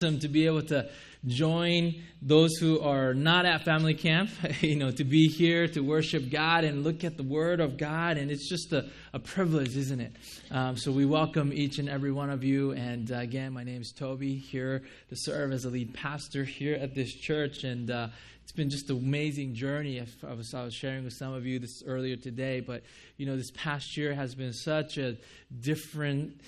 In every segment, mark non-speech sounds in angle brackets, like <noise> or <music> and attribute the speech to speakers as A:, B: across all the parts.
A: to be able to join those who are not at family camp, <laughs> you know, to be here to worship God and look at the Word of God. And it's just a, a privilege, isn't it? Um, so we welcome each and every one of you. And uh, again, my name is Tobi, here to serve as a lead pastor here at this church. And uh, it's been just an amazing journey. I was, I was sharing with some of you this earlier today, but, you know, this past year has been such a different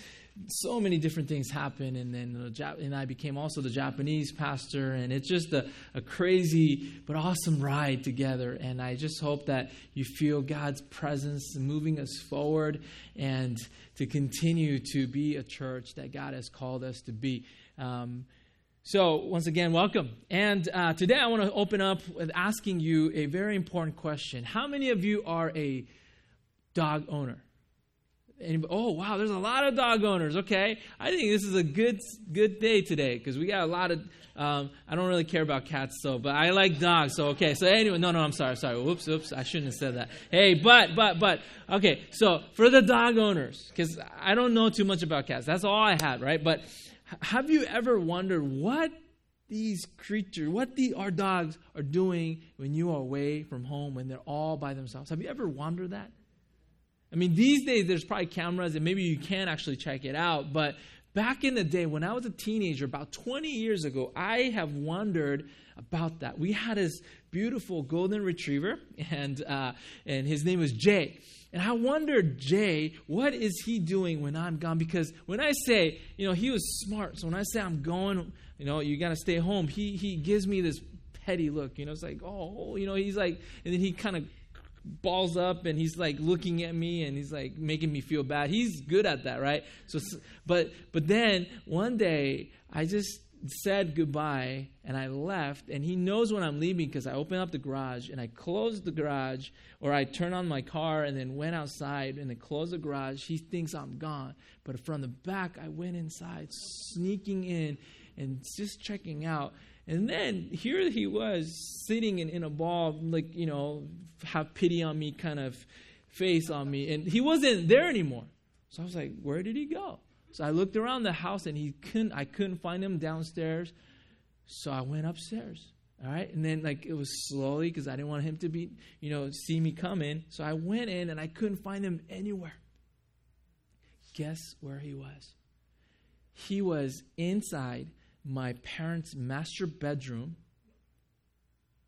A: so many different things happen and then the, and I became also the Japanese pastor and it's just a, a crazy but awesome ride together and I just hope that you feel God's presence moving us forward and to continue to be a church that God has called us to be. Um, so, once again, welcome. And uh, today I want to open up with asking you a very important question. How many of you are a dog owner? Anybody, oh wow, there's a lot of dog owners. Okay, I think this is a good good day today because we got a lot of. Um, I don't really care about cats, so but I like dogs. So okay, so anyway, no, no, I'm sorry, sorry. Whoops, oops, I shouldn't have said that. Hey, but but but okay, so for the dog owners, because I don't know too much about cats. That's all I had, right? But have you ever wondered what these creatures, what the, our dogs are doing when you are away from home, when they're all by themselves? Have you ever wondered that? I mean, these days there's probably cameras and maybe you can actually check it out. But back in the day, when I was a teenager, about 20 years ago, I have wondered about that. We had this beautiful golden retriever, <laughs> and uh, and his name was Jay. And I wondered, Jay, what is he doing when I'm gone? Because when I say, you know, he was smart. So when I say I'm going, you know, you got to stay home, he he gives me this petty look. You know, it's like, oh, you know, he's like, and then he kind of balls up and he's like looking at me and he's like making me feel bad. He's good at that, right? So but but then one day I just said goodbye and I left and he knows when I'm leaving because I open up the garage and I close the garage or I turn on my car and then went outside and then close the garage. He thinks I'm gone. But from the back I went inside sneaking in and just checking out and then here he was sitting in, in a ball, like, you know, have pity on me kind of face on me. And he wasn't there anymore. So I was like, where did he go? So I looked around the house and he couldn't I couldn't find him downstairs. So I went upstairs. All right. And then like it was slowly because I didn't want him to be, you know, see me coming. So I went in and I couldn't find him anywhere. Guess where he was? He was inside my parents' master bedroom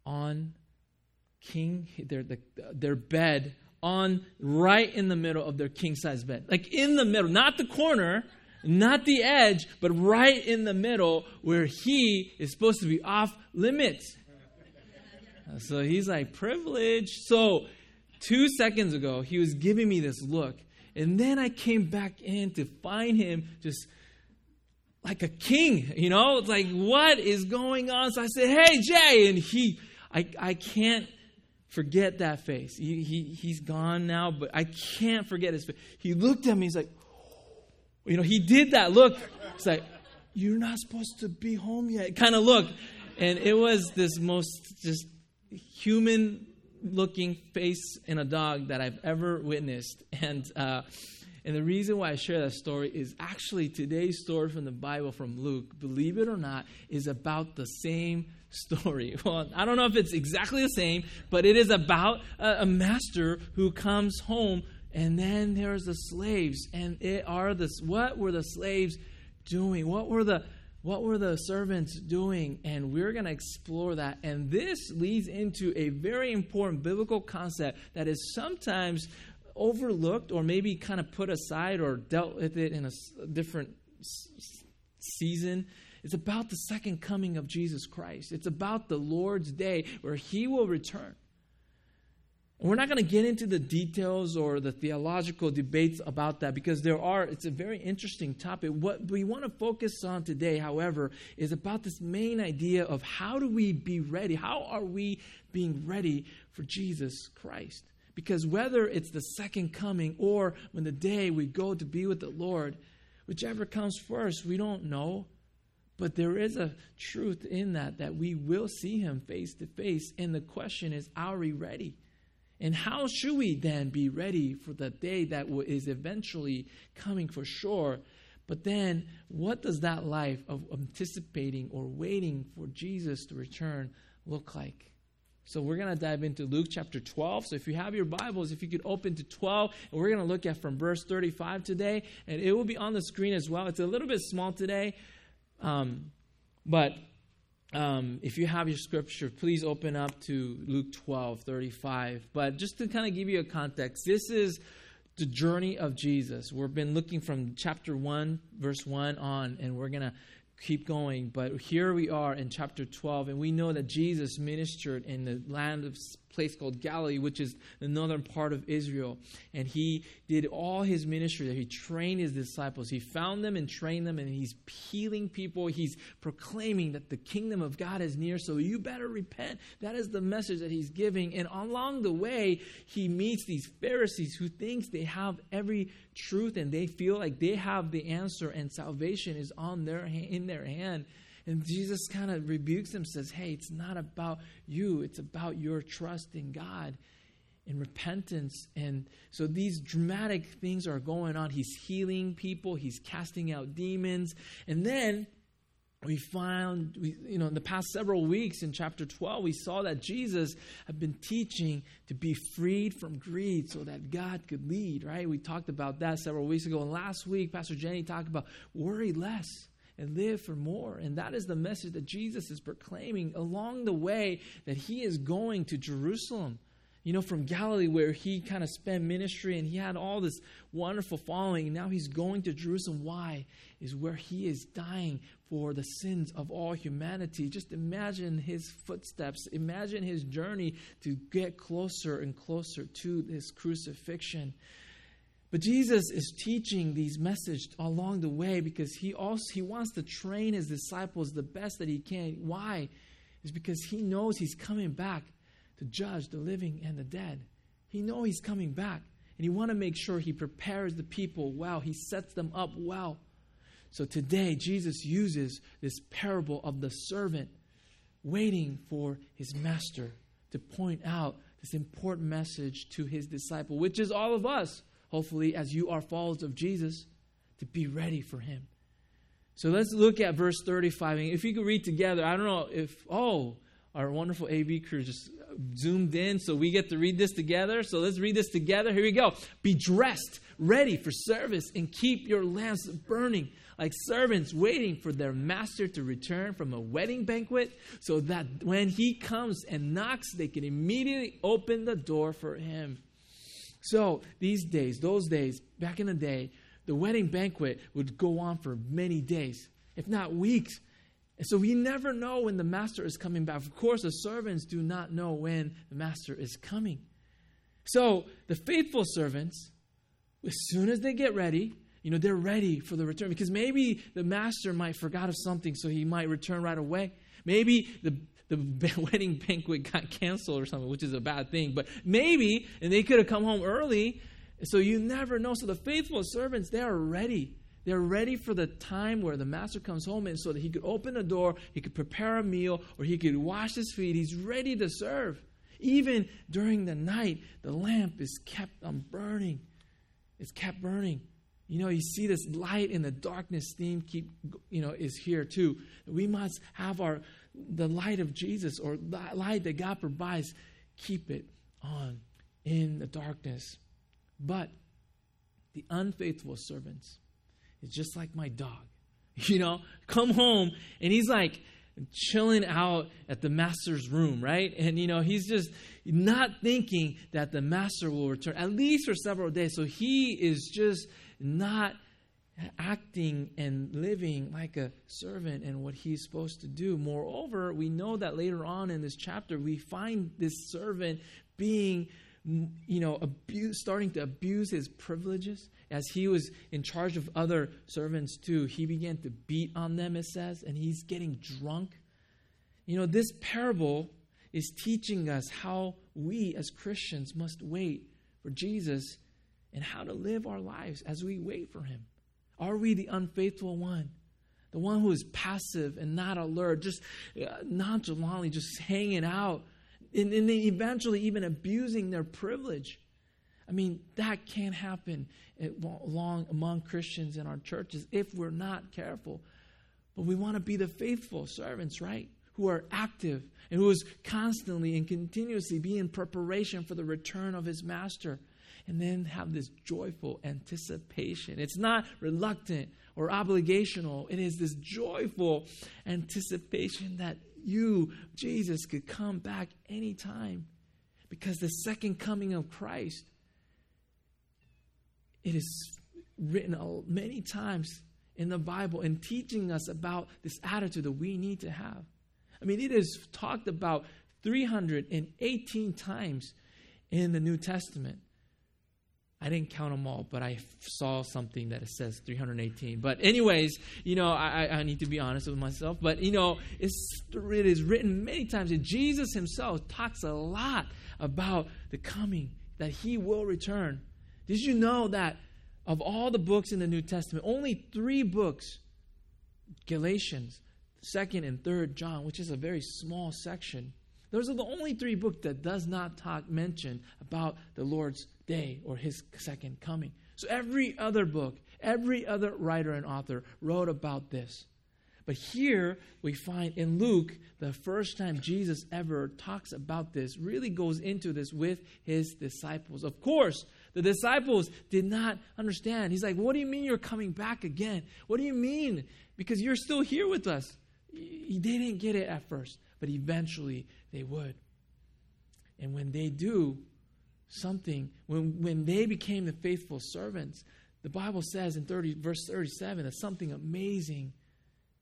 A: on king their the, their bed on right in the middle of their king size bed. Like in the middle not the corner not the edge but right in the middle where he is supposed to be off limits. So he's like privilege. So 2 seconds ago he was giving me this look and then I came back in to find him just like a king, you know? It's like, what is going on? So I said, hey, Jay. And he, I, I can't forget that face. He, he, he's gone now, but I can't forget his face. He looked at me, he's like, you know, he did that look. It's like, you're not supposed to be home yet, kind of look. And it was this most just human looking face in a dog that I've ever witnessed. And, uh, and the reason why I share that story is actually today's story from the Bible from Luke, believe it or not, is about the same story. <laughs> Well, I don't know if it's exactly the same, but it is about a, a master who comes home, and then there's the slaves. And it are the what were the slaves doing? What were the what were the servants doing? And we're going to explore that. And this leads into a very important biblical concept that is sometimes overlooked or maybe kind of put aside or dealt with it in a different season. It's about the second coming of Jesus Christ. It's about the Lord's day where he will return. And we're not going to get into the details or the theological debates about that because there are, it's a very interesting topic. What we want to focus on today, however, is about this main idea of how do we be ready? How are we being ready for Jesus Christ? Because whether it's the second coming or when the day we go to be with the Lord, whichever comes first, we don't know. But there is a truth in that, that we will see him face to face. And the question is, are we ready? And how should we then be ready for the day that is eventually coming for sure? But then, what does that life of anticipating or waiting for Jesus to return look like? So, we're going to dive into Luke chapter 12. So, if you have your Bibles, if you could open to 12, and we're going to look at from verse 35 today, and it will be on the screen as well. It's a little bit small today, um, but um, if you have your scripture, please open up to Luke 12, 35. But just to kind of give you a context, this is the journey of Jesus. We've been looking from chapter 1, verse 1 on, and we're going to keep going. But here we are in chapter 12, and we know that Jesus ministered in the land of place called Galilee, which is the northern part of Israel. And he did all his ministry there. He trained his disciples. He found them and trained them, and he's healing people. He's proclaiming that the kingdom of God is near, so you better repent. That is the message that he's giving. And along the way, he meets these Pharisees who thinks they have every truth and they feel like they have the answer and salvation is on their in their hand and Jesus kind of rebukes them, says, Hey, it's not about you, it's about your trust in God and repentance. And so these dramatic things are going on. He's healing people, he's casting out demons. And then we found, we, you know, in the past several weeks in chapter 12, we saw that Jesus had been teaching to be freed from greed so that God could lead, right? We talked about that several weeks ago. And last week, Pastor Jenny talked about worry less and live for more. And that is the message that Jesus is proclaiming along the way that he is going to Jerusalem. You know, from Galilee, where he kind of spent ministry and he had all this wonderful following. Now he's going to Jerusalem. Why? Is where he is dying for the sins of all humanity. Just imagine his footsteps. Imagine his journey to get closer and closer to this crucifixion. But Jesus is teaching these messages along the way because he also he wants to train his disciples the best that he can. Why? Is because he knows he's coming back to judge the living and the dead. He knows he's coming back, and he want to make sure he prepares the people well. He sets them up well. So today Jesus uses this parable of the servant waiting for his master to point out this important message to his disciple, which is all of us hopefully, as you are followers of Jesus, to be ready for Him. So let's look at verse 35. And if you could read together, I don't know if, oh, our wonderful AV crew just zoomed in so we get to read this together. So let's read this together. Here we go. Be dressed, ready for service, and keep your lamps burning like servants waiting for their master to return from a wedding banquet so that when he comes and knocks, they can immediately open the door for him. So these days, those days, back in the day, the wedding banquet would go on for many days, if not weeks. And so we never know when the master is coming back. Of course, the servants do not know when the master is coming. So the faithful servants, as soon as they get ready, you know, they're ready for the return because maybe the master might forgot of something, so he might return right away. Maybe the the <laughs> wedding banquet got canceled or something, which is a bad thing. But maybe, and they could have come home early. So you never know. So the faithful servants, they are ready. They're ready for the time where the master comes home and so that he could open the door, he could prepare a meal, or he could wash his feet. He's ready to serve. Even during the night, the lamp is kept on burning. It's kept burning. You know, you see this light in the darkness theme keep you know is here too. We must have our the light of Jesus or light that God provides, keep it on in the darkness. But the unfaithful servants is just like my dog. <laughs> You know, come home and he's like chilling out at the master's room, right? And you know, he's just not thinking that the master will return at least for several days. So he is just not acting and living like a servant and what he's supposed to do. Moreover, we know that later on in this chapter, we find this servant being, you know, abuse, starting to abuse his privileges. As he was in charge of other servants too, he began to beat on them, it says, and he's getting drunk. You know, this parable is teaching us how we as Christians must wait for Jesus and how to live our lives as we wait for him. Are we the unfaithful one? The one who is passive and not alert, just uh, nonchalantly, just hanging out, and, and eventually even abusing their privilege. I mean, that can't happen along among Christians in our churches if we're not careful. But we want to be the faithful servants, right? Who are active and who is constantly and continuously be in preparation for the return of his master. And then have this joyful anticipation. It's not reluctant or obligational, it is this joyful anticipation that you, Jesus, could come back anytime. Because the second coming of Christ, it is written many times in the Bible and teaching us about this attitude that we need to have. I mean, it is talked about 318 times in the New Testament. I didn't count them all, but I saw something that it says 318. But, anyways, you know, I, I need to be honest with myself. But, you know, it's, it is written many times. And Jesus himself talks a lot about the coming, that he will return. Did you know that of all the books in the New Testament, only three books, Galatians, 2nd and 3rd John, which is a very small section, those are the only three books that does not talk mention about the Lord's day or his second coming. So every other book, every other writer and author wrote about this. But here we find in Luke, the first time Jesus ever talks about this, really goes into this with his disciples. Of course, the disciples did not understand. He's like, What do you mean you're coming back again? What do you mean? Because you're still here with us. They didn't get it at first, but eventually they would. And when they do something, when, when they became the faithful servants, the Bible says in 30, verse 37 that something amazing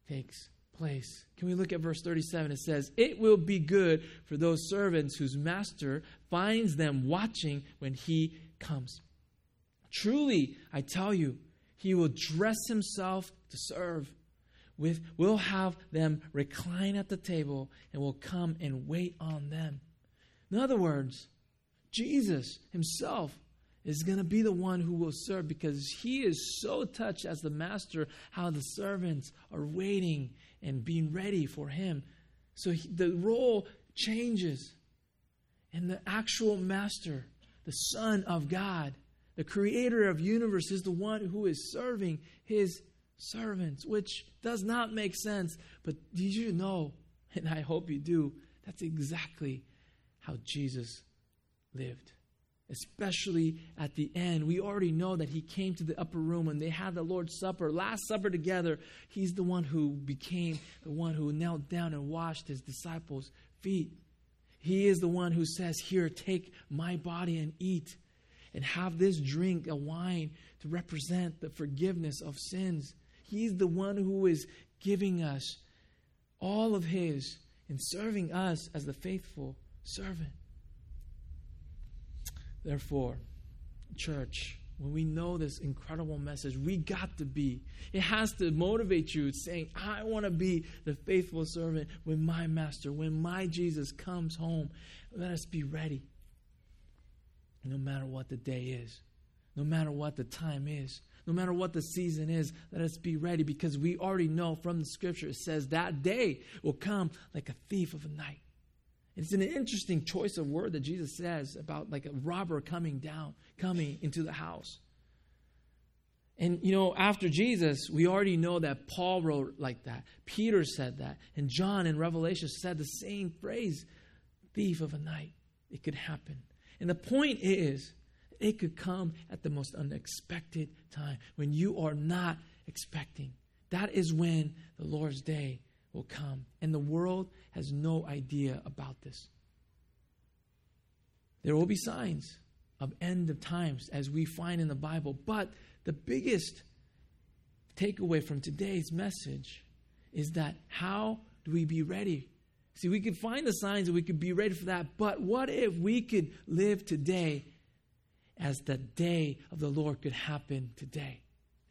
A: takes place. Can we look at verse 37? It says, It will be good for those servants whose master finds them watching when he comes. Truly, I tell you, he will dress himself to serve. With, we'll have them recline at the table and we'll come and wait on them. In other words, Jesus himself is going to be the one who will serve because he is so touched as the master how the servants are waiting and being ready for him. So he, the role changes. And the actual master, the Son of God, the creator of universe, is the one who is serving his servants, which does not make sense. But did you know, and I hope you do, that's exactly how Jesus lived especially at the end. We already know that he came to the upper room and they had the Lord's Supper, Last Supper together. He's the one who became the one who knelt down and washed his disciples' feet. He is the one who says, Here, take my body and eat, and have this drink, a wine, to represent the forgiveness of sins. He's the one who is giving us all of his and serving us as the faithful servant. Therefore, church, when we know this incredible message, we got to be. It has to motivate you saying, I want to be the faithful servant when my master, when my Jesus comes home. Let us be ready. No matter what the day is, no matter what the time is, no matter what the season is, let us be ready because we already know from the scripture it says that day will come like a thief of a night. It's an interesting choice of word that Jesus says about like a robber coming down, coming into the house. And you know, after Jesus, we already know that Paul wrote like that. Peter said that. And John in Revelation said the same phrase thief of a night. It could happen. And the point is, it could come at the most unexpected time when you are not expecting. That is when the Lord's day will come. And the world has no idea about this. There will be signs of end of times as we find in the Bible. But the biggest takeaway from today's message is that how do we be ready? See, we could find the signs and we could be ready for that, but what if we could live today as the day of the Lord could happen today?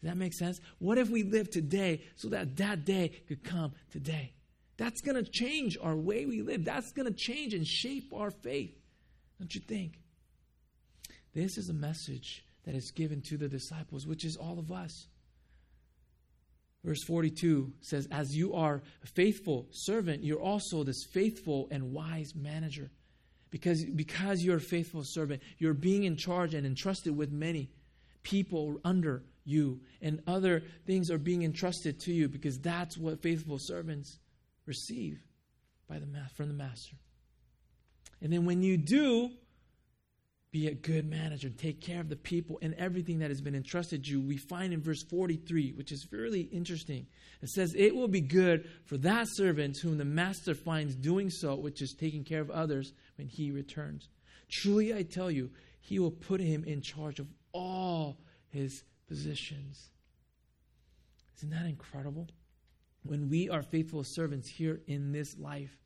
A: Does that make sense? What if we live today so that that day could come today? That's going to change our way we live. That's going to change and shape our faith. Don't you think? This is a message that is given to the disciples, which is all of us. Verse 42 says, As you are a faithful servant, you're also this faithful and wise manager. Because, because you're a faithful servant, you're being in charge and entrusted with many people under you, and other things are being entrusted to you because that's what faithful servants receive by the from the master. And then when you do, be a good manager, take care of the people and everything that has been entrusted you. We find in verse 43, which is really interesting. It says, It will be good for that servant whom the master finds doing so, which is taking care of others when he returns. Truly, I tell you, he will put him in charge of all his positions. Isn't that incredible? When we are faithful servants here in this life,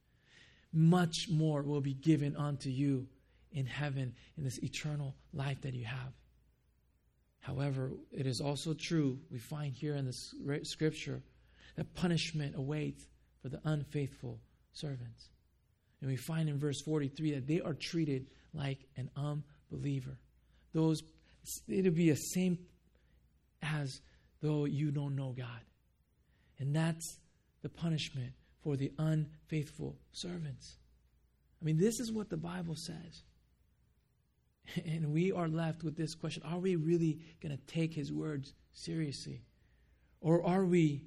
A: much more will be given unto you in heaven in this eternal life that you have. However, it is also true, we find here in the scripture, that punishment awaits for the unfaithful servants. And we find in verse 43 that they are treated like an unbeliever. Those it'll be the same as though you don't know God. And that's the punishment for the unfaithful servants. I mean, this is what the Bible says. <laughs> And we are left with this question Are we really going to take his words seriously? Or are we,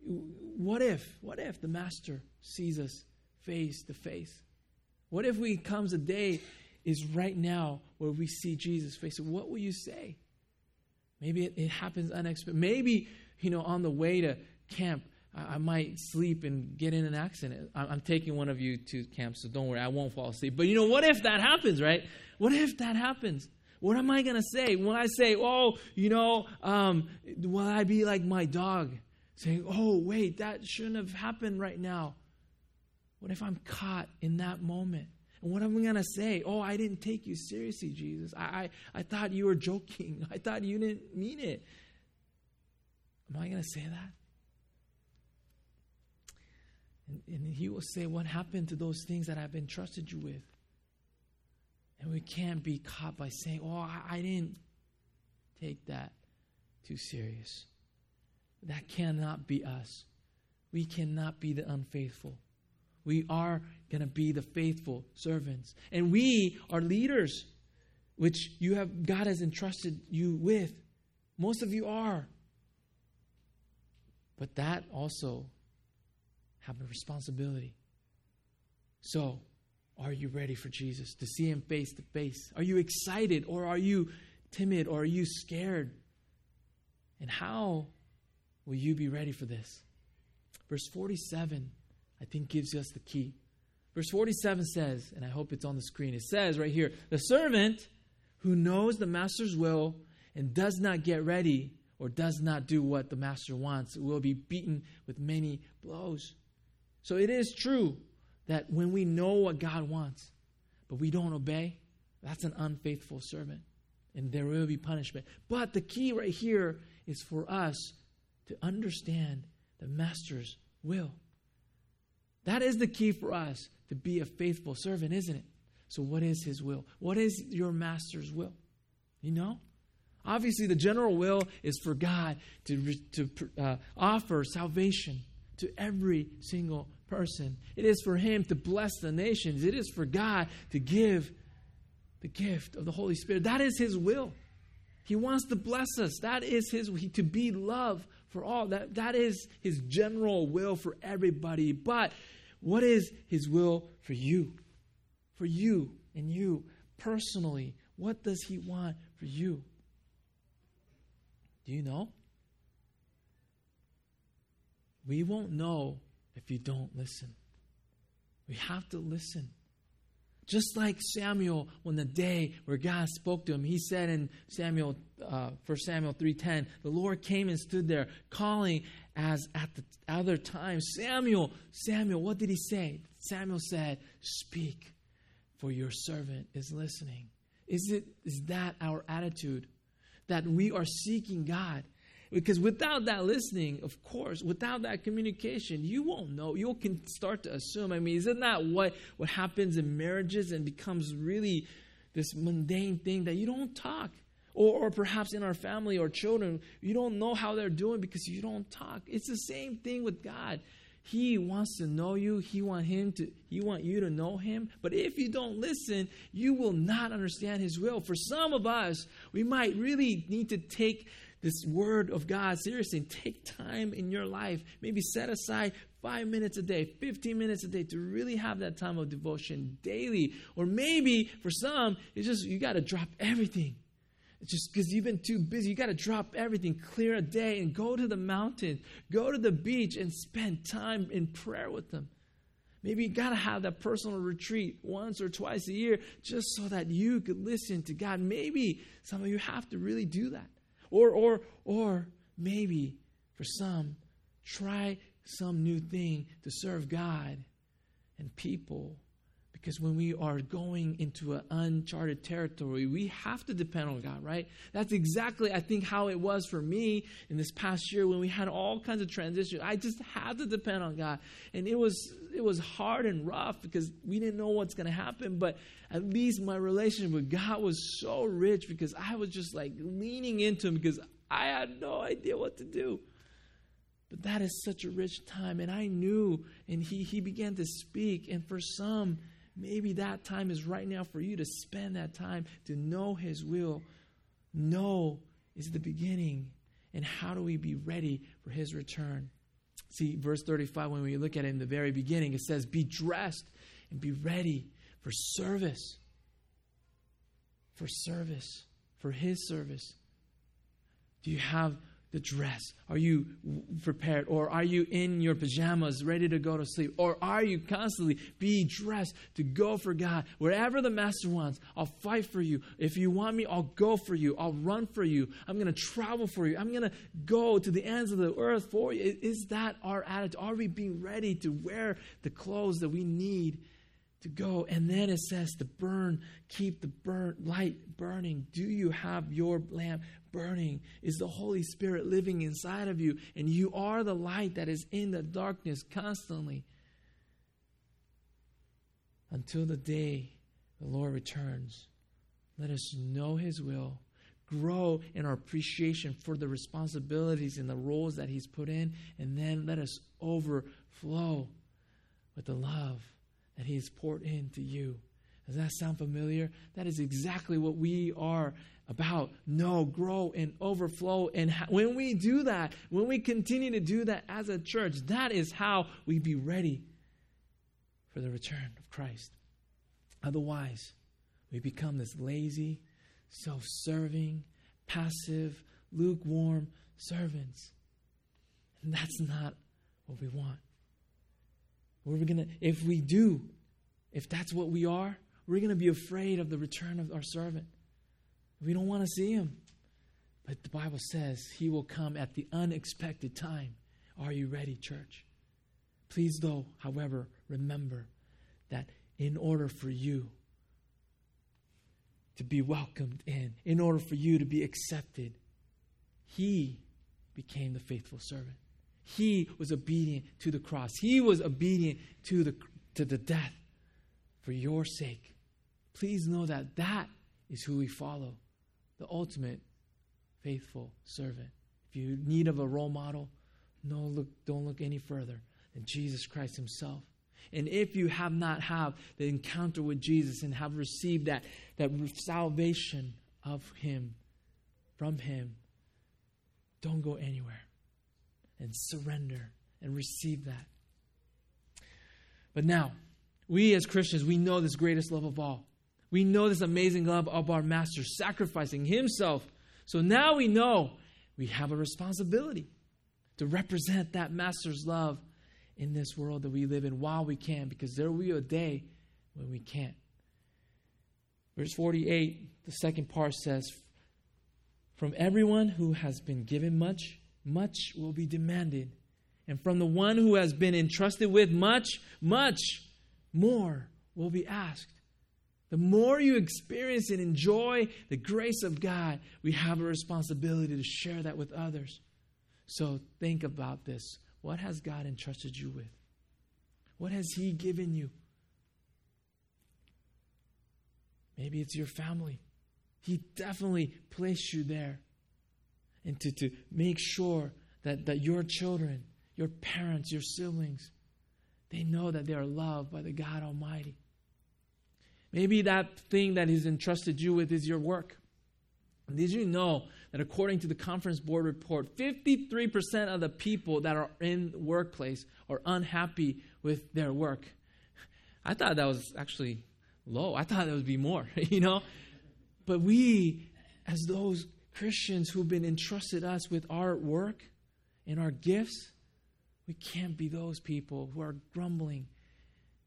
A: what if, what if the master sees us face to face? What if we comes a day is right now where we see Jesus face? What will you say? Maybe it, it happens unexpected. Maybe, you know, on the way to camp, I, might sleep and get in an accident. I'm taking one of you to camp, so don't worry, I won't fall asleep. But you know, what if that happens, right? What if that happens? What am I going to say when I say, oh, you know, um, will I be like my dog? Saying, oh, wait, that shouldn't have happened right now. What if I'm caught in that moment? And what am I going to say? Oh, I didn't take you seriously, Jesus. I, I, I thought you were joking. <laughs> I thought you didn't mean it. Am I going to say that? And, and he will say, What happened to those things that I've entrusted you with? And we can't be caught by saying, oh, I, I didn't take that too serious. That cannot be us. We cannot be the unfaithful. We are going to be the faithful servants. And we are leaders, which you have God has entrusted you with. Most of you are. But that also have a responsibility. So, are you ready for Jesus to see him face to face? Are you excited or are you timid or are you scared? And how will you be ready for this? Verse 47, I think, gives us the key. Verse 47 says, and I hope it's on the screen, it says right here the servant who knows the master's will and does not get ready or does not do what the master wants will be beaten with many blows. So it is true that when we know what God wants, but we don't obey, that's an unfaithful servant. And there will be punishment. But the key right here is for us to understand the master's will. That is the key for us to be a faithful servant, isn't it? So, what is his will? What is your master's will? You know? Obviously, the general will is for God to, to uh, offer salvation to every single person. It is for Him to bless the nations. It is for God to give the gift of the Holy Spirit. That is His will. He wants to bless us. That is His to be love for all. That, that is His general will for everybody. But what is His will for you? For you and you personally. What does He want for you? Do you know? We won't know if you don't listen. We have to listen. Just like Samuel, when the day where God spoke to him, he said in Samuel, uh, 1 Samuel 3.10, the Lord came and stood there calling as at the other time, Samuel, Samuel, what did he say? Samuel said, speak, for your servant is listening. Is, it, is that our attitude? That we are seeking God because without that listening, of course, without that communication, you won't know. You can start to assume. I mean, isn't that what, what happens in marriages and becomes really this mundane thing that you don't talk? Or, or perhaps in our family or children, you don't know how they're doing because you don't talk. It's the same thing with God. He wants to know you. He want him to he want you to know him. But if you don't listen, you will not understand his will. For some of us, we might really need to take this word of God seriously take time in your life. Maybe set aside five minutes a day, 15 minutes a day to really have that time of devotion daily. Or maybe for some, it's just you got to drop everything. It's just because you've been too busy. You got to drop everything, clear a day, and go to the mountain, go to the beach, and spend time in prayer with them. Maybe you got to have that personal retreat once or twice a year just so that you could listen to God. Maybe some of you have to really do that. Or, or, or maybe for some, try some new thing to serve God and people. Because when we are going into an uncharted territory, we have to depend on God, right? That's exactly, I think, how it was for me in this past year when we had all kinds of transitions. I just had to depend on God. And it was it was hard and rough because we didn't know what's going to happen, but at least my relationship with God was so rich because I was just like leaning into Him because I had no idea what to do. But that is such a rich time, and I knew, and He, he began to speak. And for some, maybe that time is right now for you to spend that time to know His will. Know is the beginning. And how do we be ready for His return? See, verse 35, when we look at it in the very beginning, it says, Be dressed and be ready for service. For service. For His service. Do you have the dress? Are you prepared? Or are you in your pajamas ready to go to sleep? Or are you constantly be dressed to go for God? Wherever the Master wants, I'll fight for you. If you want me, I'll go for you. I'll run for you. I'm going to travel for you. I'm going to go to the ends of the earth for you. Is that our attitude? Are we being ready to wear the clothes that we need to go. And then it says to burn, keep the burn light burning. Do you have your lamp burning? Is the Holy Spirit living inside of you? And you are the light that is in the darkness constantly until the day the Lord returns. Let us know His will, grow in our appreciation for the responsibilities and the roles that He's put in, and then let us overflow with the love that He has poured into you. Does that sound familiar? That is exactly what we are about. Know, grow, and overflow. And when we do that, when we continue to do that as a church, that is how we be ready for the return of Christ. Otherwise, we become this lazy, self serving, passive, lukewarm servants. And that's not what we want. We're gonna, if we do, if that's what we are, we're going to be afraid of the return of our servant. We don't want to see him. But the Bible says he will come at the unexpected time. Are you ready, church? Please, though, however, remember that in order for you to be welcomed in, in order for you to be accepted, he became the faithful servant. He was obedient to the cross. He was obedient to the, to the death for your sake. Please know that that is who we follow the ultimate faithful servant. If you need of a role model, no look, don't look any further than Jesus Christ Himself. And if you have not had the encounter with Jesus and have received that, that salvation of Him, from Him, don't go anywhere and surrender and receive that. But now, we as Christians, we know this greatest love of all. We know this amazing love of our Master sacrificing Himself. So now we know we have a responsibility to represent that Master's love in this world that we live in while we can, because there will be a day when we can't. Verse 48, the second part says, From everyone who has been given much, much will be demanded. And from the one who has been entrusted with much, much more will be asked. The more you experience and enjoy the grace of God, we have a responsibility to share that with others. So think about this. What has God entrusted you with? What has He given you? Maybe it's your family. He definitely placed you there and to, to make sure that, that your children your parents, your siblings, they know that they are loved by the God Almighty. Maybe that thing that He's entrusted you with is your work. Did you know that according to the conference board report, 53% of the people that are in the workplace are unhappy with their work? I thought that was actually low. I thought it would be more, <laughs> you know? But we, as those Christians who've been entrusted us with our work and our gifts, we can't be those people who are grumbling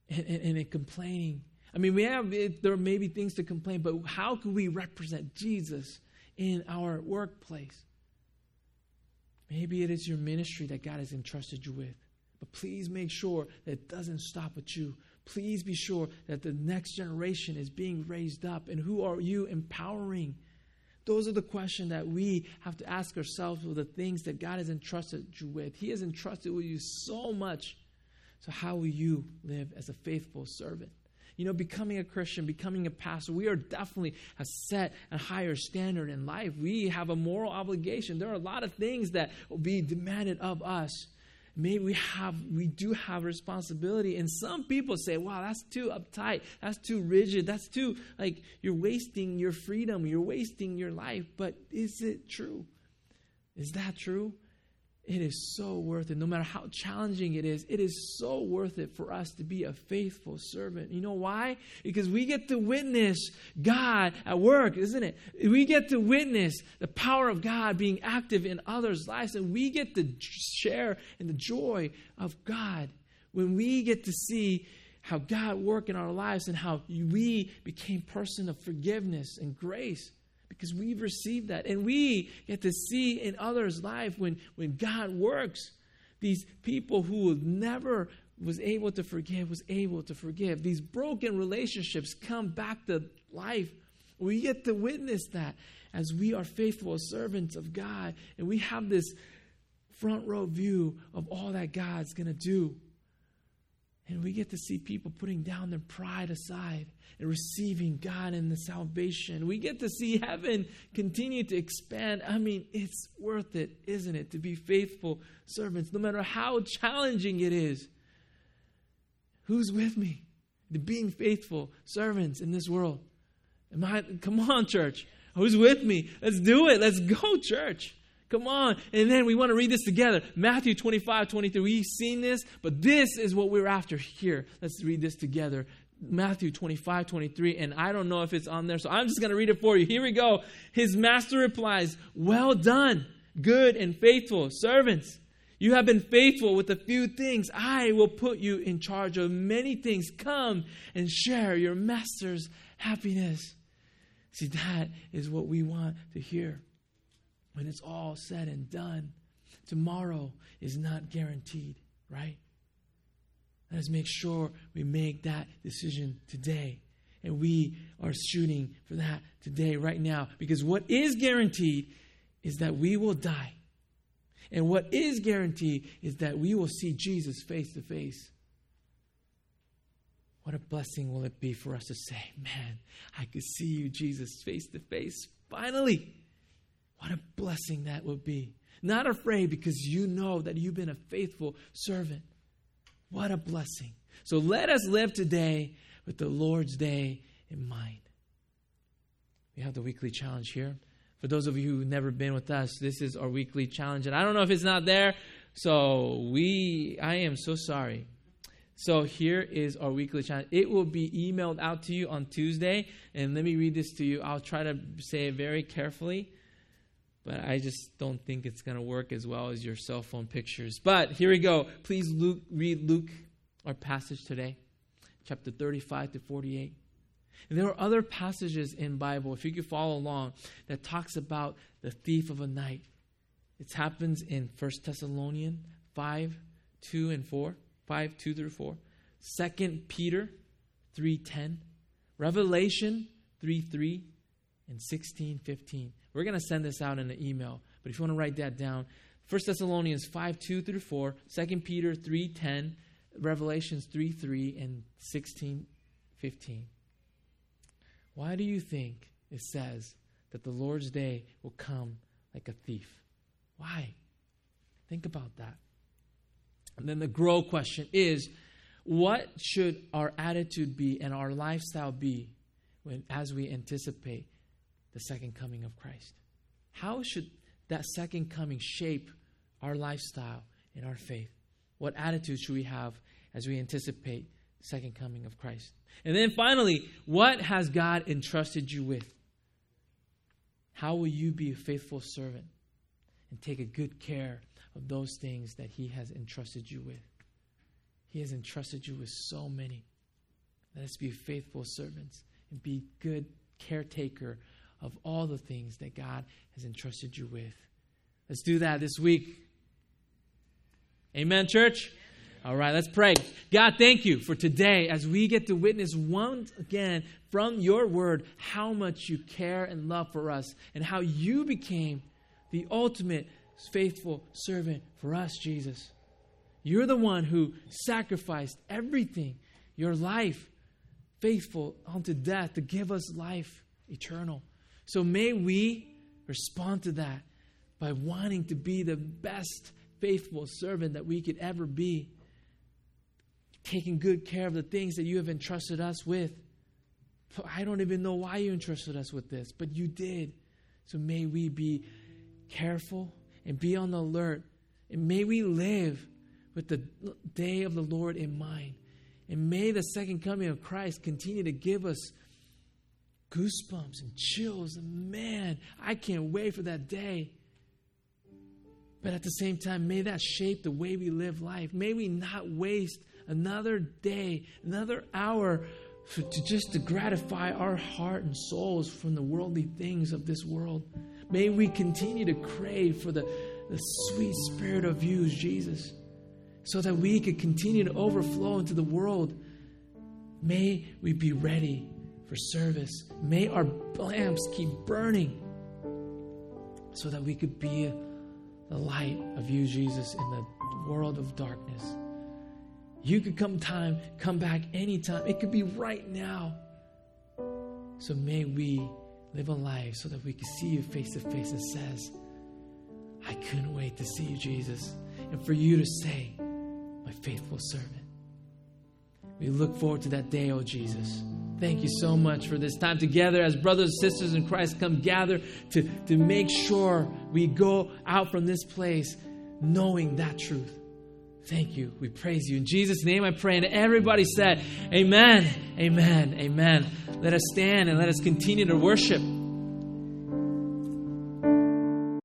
A: and, and, and complaining. I mean, we have, there may be things to complain, but how can we represent Jesus in our workplace? Maybe it is your ministry that God has entrusted you with. But please make sure that it doesn't stop with you. Please be sure that the next generation is being raised up. And who are you empowering? Those are the questions that we have to ask ourselves with the things that God has entrusted you with. He has entrusted with you so much. So, how will you live as a faithful servant? You know, becoming a Christian, becoming a pastor, we are definitely a set a higher standard in life. We have a moral obligation. There are a lot of things that will be demanded of us. Maybe we have we do have responsibility. And some people say wow that's too uptight. That's too rigid. That's too like you're wasting your freedom. You're wasting your life. But is it true? Is that true it is so worth it. No matter how challenging it is, it is so worth it for us to be a faithful servant. You know why? Because we get to witness God at work, isn't it? We get to witness the power of God being active in others' lives, and we get to share in the joy of God when we get to see how God worked in our lives and how we became person of forgiveness and grace because we've received that. And we get to see in others' life when, when God works, these people who never was able to forgive was able to forgive. These broken relationships come back to life. We get to witness that as we are faithful servants of God. And we have this front row view of all that God's going to do. And we get to see people putting down their pride aside and receiving God and the salvation. We get to see heaven continue to expand. I mean, it's worth it, isn't it, to be faithful servants, no matter how challenging it is. Who's with me? The being faithful servants in this world. Am I come on, church. Who's with me? Let's do it. Let's go, church. Come on. And then we want to read this together. Matthew 25, 23. We've seen this, but this is what we're after here. Let's read this together. Matthew 25, 23. And I don't know if it's on there, so I'm just going to read it for you. Here we go. His master replies, Well done, good and faithful servants. You have been faithful with a few things. I will put you in charge of many things. Come and share your master's happiness. See, that is what we want to hear when it's all said and done. Tomorrow is not guaranteed, right? Let us make sure we make that decision today. And we are shooting for that today, right now. Because what is guaranteed is that we will die. And what is guaranteed is that we will see Jesus face to face. What a blessing will it be for us to say, Man, I could see you, Jesus, face to face. Finally. What a blessing that would be. Not afraid because you know that you've been a faithful servant. What a blessing. So let us live today with the Lord's day in mind. We have the weekly challenge here. For those of you who've never been with us, this is our weekly challenge. And I don't know if it's not there. So we I am so sorry. So here is our weekly challenge. It will be emailed out to you on Tuesday. And let me read this to you. I'll try to say it very carefully but I just don't think it's going to work as well as your cell phone pictures. But here we go. Please Luke, read Luke, our passage today, chapter 35 to 48. And there are other passages in Bible, if you could follow along, that talks about the thief of a night. It happens in 1 Thessalonians 5, 2 and 4, 5, 2 through 4. 2 Peter 3.10. Revelation 3, 3 and 16, 15. We're going to send this out in an email, but if you want to write that down, 1 Thessalonians 5 2 through 4, 2 Peter 3 10, Revelations 3 3, and 16 15. Why do you think it says that the Lord's day will come like a thief? Why? Think about that. And then the grow question is what should our attitude be and our lifestyle be when, as we anticipate the second coming of Christ? How should that second coming shape our lifestyle and our faith? What attitude should we have as we anticipate the second coming of Christ? And then finally, what has God entrusted you with? How will you be a faithful servant and take a good care of those things that He has entrusted you with? He has entrusted you with so many. Let us be faithful servants and be good caretaker of all the things that God has entrusted you with. Let's do that this week. Amen, church? All right, let's pray. God, thank you for today as we get to witness once again from your word how much you care and love for us and how you became the ultimate faithful servant for us, Jesus. You're the one who sacrificed everything, your life, faithful unto death to give us life eternal. So may we respond to that by wanting to be the best faithful servant that we could ever be, taking good care of the things that you have entrusted us with. I don't even know why you entrusted us with this, but you did. So may we be careful and be on the alert, and may we live with the day of the Lord in mind. And may the second coming of Christ continue to give us goosebumps and chills. And man, I can't wait for that day. But at the same time, may that shape the way we live life. May we not waste another day, another hour for, to just to gratify our heart and souls from the worldly things of this world. May we continue to crave for the, the sweet spirit of you, Jesus, so that we could continue to overflow into the world. May we be ready for service. May our lamps keep burning so that we could be the light of you, Jesus, in the world of darkness. You could come time, come back anytime. It could be right now. So may we live a life so that we can see you face to face and says, I couldn't wait to see you, Jesus. And for you to say, my faithful servant. We look forward to that day, oh Jesus. Thank you so much for this time together as brothers and sisters in Christ come gather to, to make sure we go out from this place knowing that truth. Thank you. We praise you. In Jesus' name I pray. And everybody said, Amen, Amen, Amen. Let us stand and let us continue to worship.